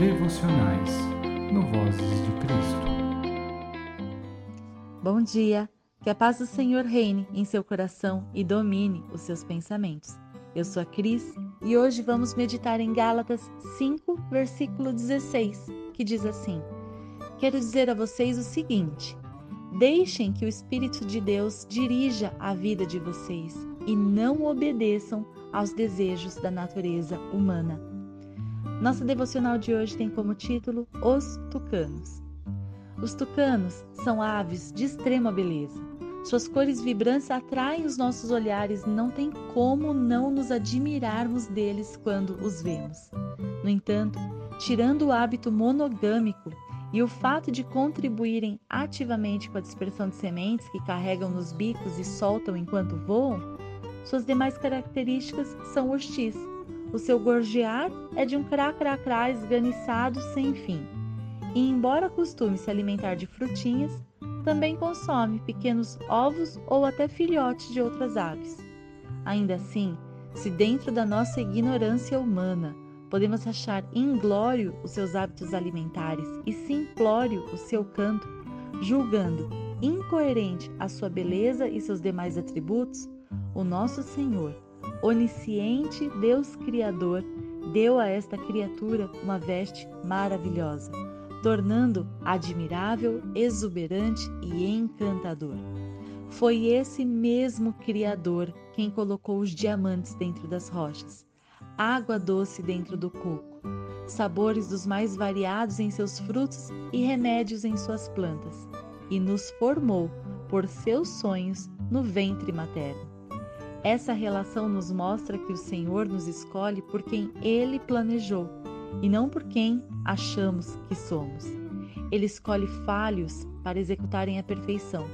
devocionais no Vozes de Cristo. Bom dia, que a paz do Senhor reine em seu coração e domine os seus pensamentos. Eu sou a Cris e hoje vamos meditar em Gálatas 5, versículo 16, que diz assim: Quero dizer a vocês o seguinte: deixem que o Espírito de Deus dirija a vida de vocês e não obedeçam aos desejos da natureza humana. Nossa devocional de hoje tem como título Os Tucanos. Os tucanos são aves de extrema beleza. Suas cores vibrantes atraem os nossos olhares e não tem como não nos admirarmos deles quando os vemos. No entanto, tirando o hábito monogâmico e o fato de contribuírem ativamente com a dispersão de sementes que carregam nos bicos e soltam enquanto voam, suas demais características são hostis. O seu gorjear é de um crá-crá-crá esganiçado sem fim. E embora costume se alimentar de frutinhas, também consome pequenos ovos ou até filhotes de outras aves. Ainda assim, se dentro da nossa ignorância humana podemos achar inglório os seus hábitos alimentares e simplório o seu canto, julgando incoerente a sua beleza e seus demais atributos, o nosso Senhor, onisciente Deus Criador, deu a esta criatura uma veste maravilhosa, tornando admirável, exuberante e encantador. Foi esse mesmo Criador quem colocou os diamantes dentro das rochas, água doce dentro do coco, sabores dos mais variados em seus frutos e remédios em suas plantas, e nos formou por seus sonhos no ventre materno. Essa relação nos mostra que o Senhor nos escolhe por quem Ele planejou e não por quem achamos que somos. Ele escolhe falhos para executarem a perfeição,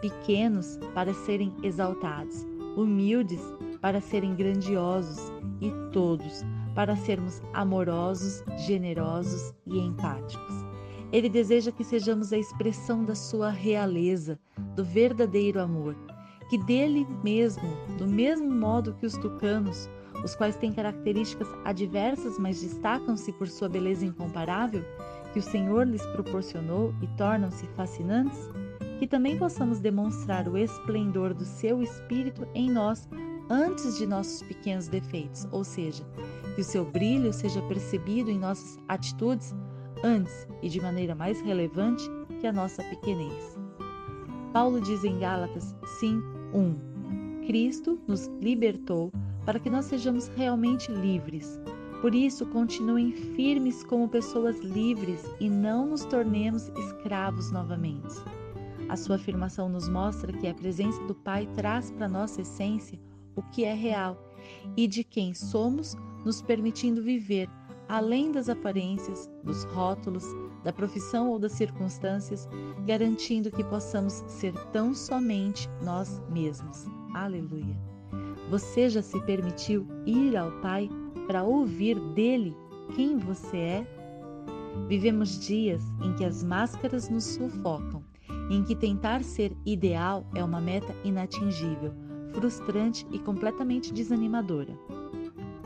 pequenos para serem exaltados, humildes para serem grandiosos e todos para sermos amorosos, generosos e empáticos. Ele deseja que sejamos a expressão da sua realeza, do verdadeiro amor que dele mesmo, do mesmo modo que os tucanos, os quais têm características adversas, mas destacam-se por sua beleza incomparável, que o Senhor lhes proporcionou e tornam-se fascinantes, que também possamos demonstrar o esplendor do seu espírito em nós antes de nossos pequenos defeitos, ou seja, que o seu brilho seja percebido em nossas atitudes antes e de maneira mais relevante que a nossa pequenez. Paulo diz em Gálatas 5, 1. Cristo nos libertou para que nós sejamos realmente livres. Por isso, continuem firmes como pessoas livres e não nos tornemos escravos novamente. A sua afirmação nos mostra que a presença do Pai traz para nossa essência o que é real e de quem somos, nos permitindo viver além das aparências, dos rótulos, da profissão ou das circunstâncias, garantindo que possamos ser tão somente nós mesmos. Aleluia! Você já se permitiu ir ao Pai para ouvir dele quem você é? Vivemos dias em que as máscaras nos sufocam, em que tentar ser ideal é uma meta inatingível, frustrante e completamente desanimadora.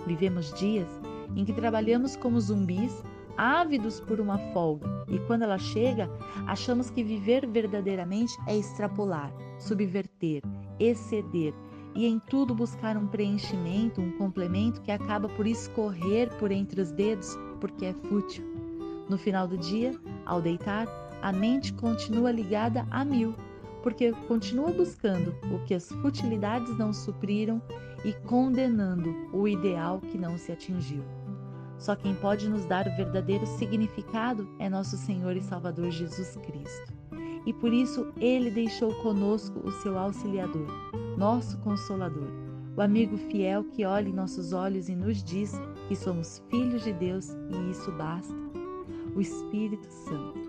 Vivemos dias em que trabalhamos como zumbis, ávidos por uma folga, e quando ela chega, achamos que viver verdadeiramente é extrapolar, subverter, exceder e em tudo buscar um preenchimento, um complemento que acaba por escorrer por entre os dedos porque é fútil. No final do dia, ao deitar, a mente continua ligada a mil, porque continua buscando o que as futilidades não supriram e condenando o ideal que não se atingiu. Só quem pode nos dar o verdadeiro significado é nosso Senhor e Salvador Jesus Cristo. E por isso ele deixou conosco o seu auxiliador, nosso consolador, o amigo fiel que olha em nossos olhos e nos diz que somos filhos de Deus e isso basta. O Espírito Santo.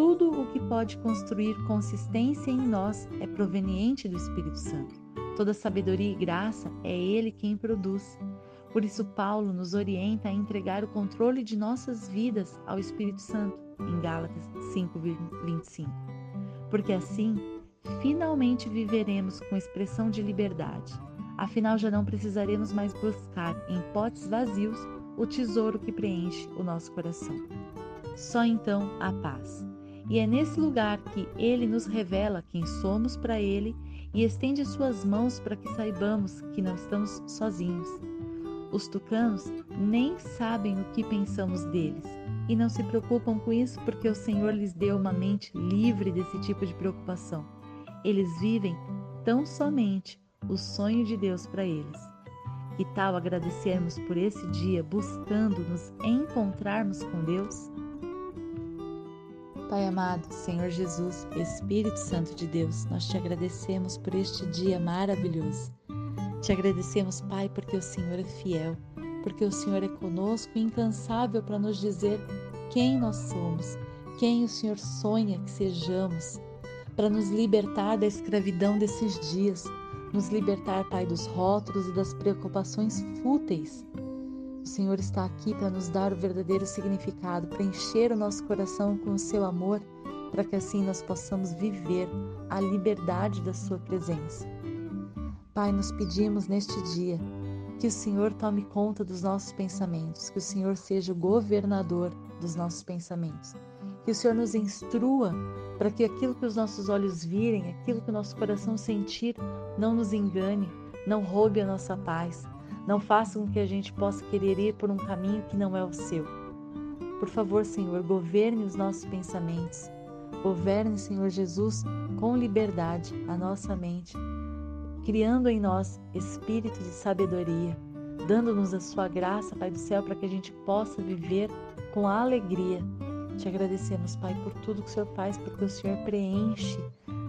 Tudo o que pode construir consistência em nós é proveniente do Espírito Santo. Toda sabedoria e graça é Ele quem produz. Por isso, Paulo nos orienta a entregar o controle de nossas vidas ao Espírito Santo, em Gálatas 5:25. Porque assim, finalmente viveremos com expressão de liberdade. Afinal, já não precisaremos mais buscar em potes vazios o tesouro que preenche o nosso coração. Só então a paz. E é nesse lugar que ele nos revela quem somos para ele e estende suas mãos para que saibamos que não estamos sozinhos. Os tucanos nem sabem o que pensamos deles e não se preocupam com isso porque o Senhor lhes deu uma mente livre desse tipo de preocupação. Eles vivem tão somente o sonho de Deus para eles. Que tal agradecermos por esse dia buscando nos encontrarmos com Deus? Pai amado, Senhor Jesus, Espírito Santo de Deus, nós te agradecemos por este dia maravilhoso. Te agradecemos, Pai, porque o Senhor é fiel, porque o Senhor é conosco e incansável para nos dizer quem nós somos, quem o Senhor sonha que sejamos, para nos libertar da escravidão desses dias, nos libertar, Pai, dos rótulos e das preocupações fúteis o Senhor está aqui para nos dar o verdadeiro significado, para encher o nosso coração com o seu amor, para que assim nós possamos viver a liberdade da Sua presença. Pai, nos pedimos neste dia que o Senhor tome conta dos nossos pensamentos, que o Senhor seja o governador dos nossos pensamentos, que o Senhor nos instrua para que aquilo que os nossos olhos virem, aquilo que o nosso coração sentir, não nos engane, não roube a nossa paz, não faça com que a gente possa querer ir por um caminho que não é o seu. Por favor, Senhor, governe os nossos pensamentos. Governe, Senhor Jesus, com liberdade a nossa mente, criando em nós espírito de sabedoria, dando-nos a sua graça, Pai do céu, para que a gente possa viver com alegria. Te agradecemos, Pai, por tudo que o Senhor faz, porque o Senhor preenche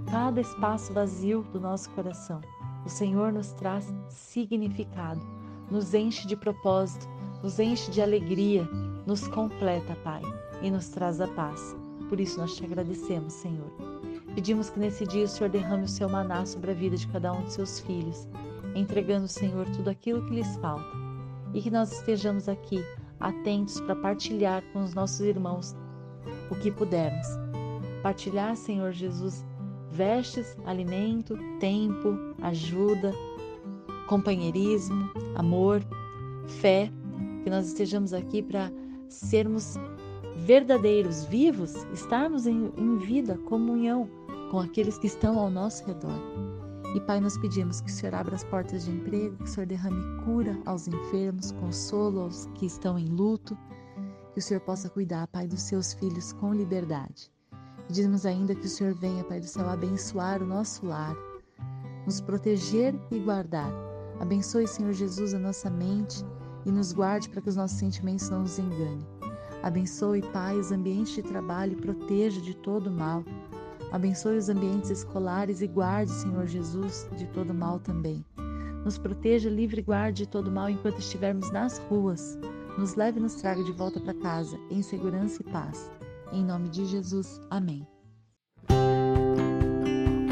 cada espaço vazio do nosso coração. O Senhor nos traz significado nos enche de propósito, nos enche de alegria, nos completa, Pai, e nos traz a paz. Por isso nós te agradecemos, Senhor. Pedimos que nesse dia o Senhor derrame o seu maná sobre a vida de cada um de seus filhos, entregando, Senhor, tudo aquilo que lhes falta. E que nós estejamos aqui atentos para partilhar com os nossos irmãos o que pudermos. Partilhar, Senhor Jesus, vestes, alimento, tempo, ajuda, companheirismo, amor, fé, que nós estejamos aqui para sermos verdadeiros, vivos, estarmos em, em vida, comunhão com aqueles que estão ao nosso redor. E Pai, nós pedimos que o Senhor abra as portas de emprego, que o Senhor derrame cura aos enfermos, consolo aos que estão em luto, que o Senhor possa cuidar, Pai, dos seus filhos com liberdade. Pedimos ainda que o Senhor venha, Pai do céu, abençoar o nosso lar, nos proteger e guardar Abençoe, Senhor Jesus, a nossa mente e nos guarde para que os nossos sentimentos não nos enganem. Abençoe, Pai, os ambientes de trabalho e proteja de todo mal. Abençoe os ambientes escolares e guarde, Senhor Jesus, de todo mal também. Nos proteja, livre e guarde de todo mal enquanto estivermos nas ruas. Nos leve e nos traga de volta para casa, em segurança e paz. Em nome de Jesus. Amém.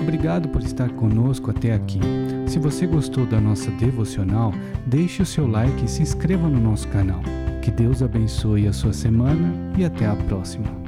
Obrigado por estar conosco até aqui. Se você gostou da nossa devocional, deixe o seu like e se inscreva no nosso canal. Que Deus abençoe a sua semana e até a próxima.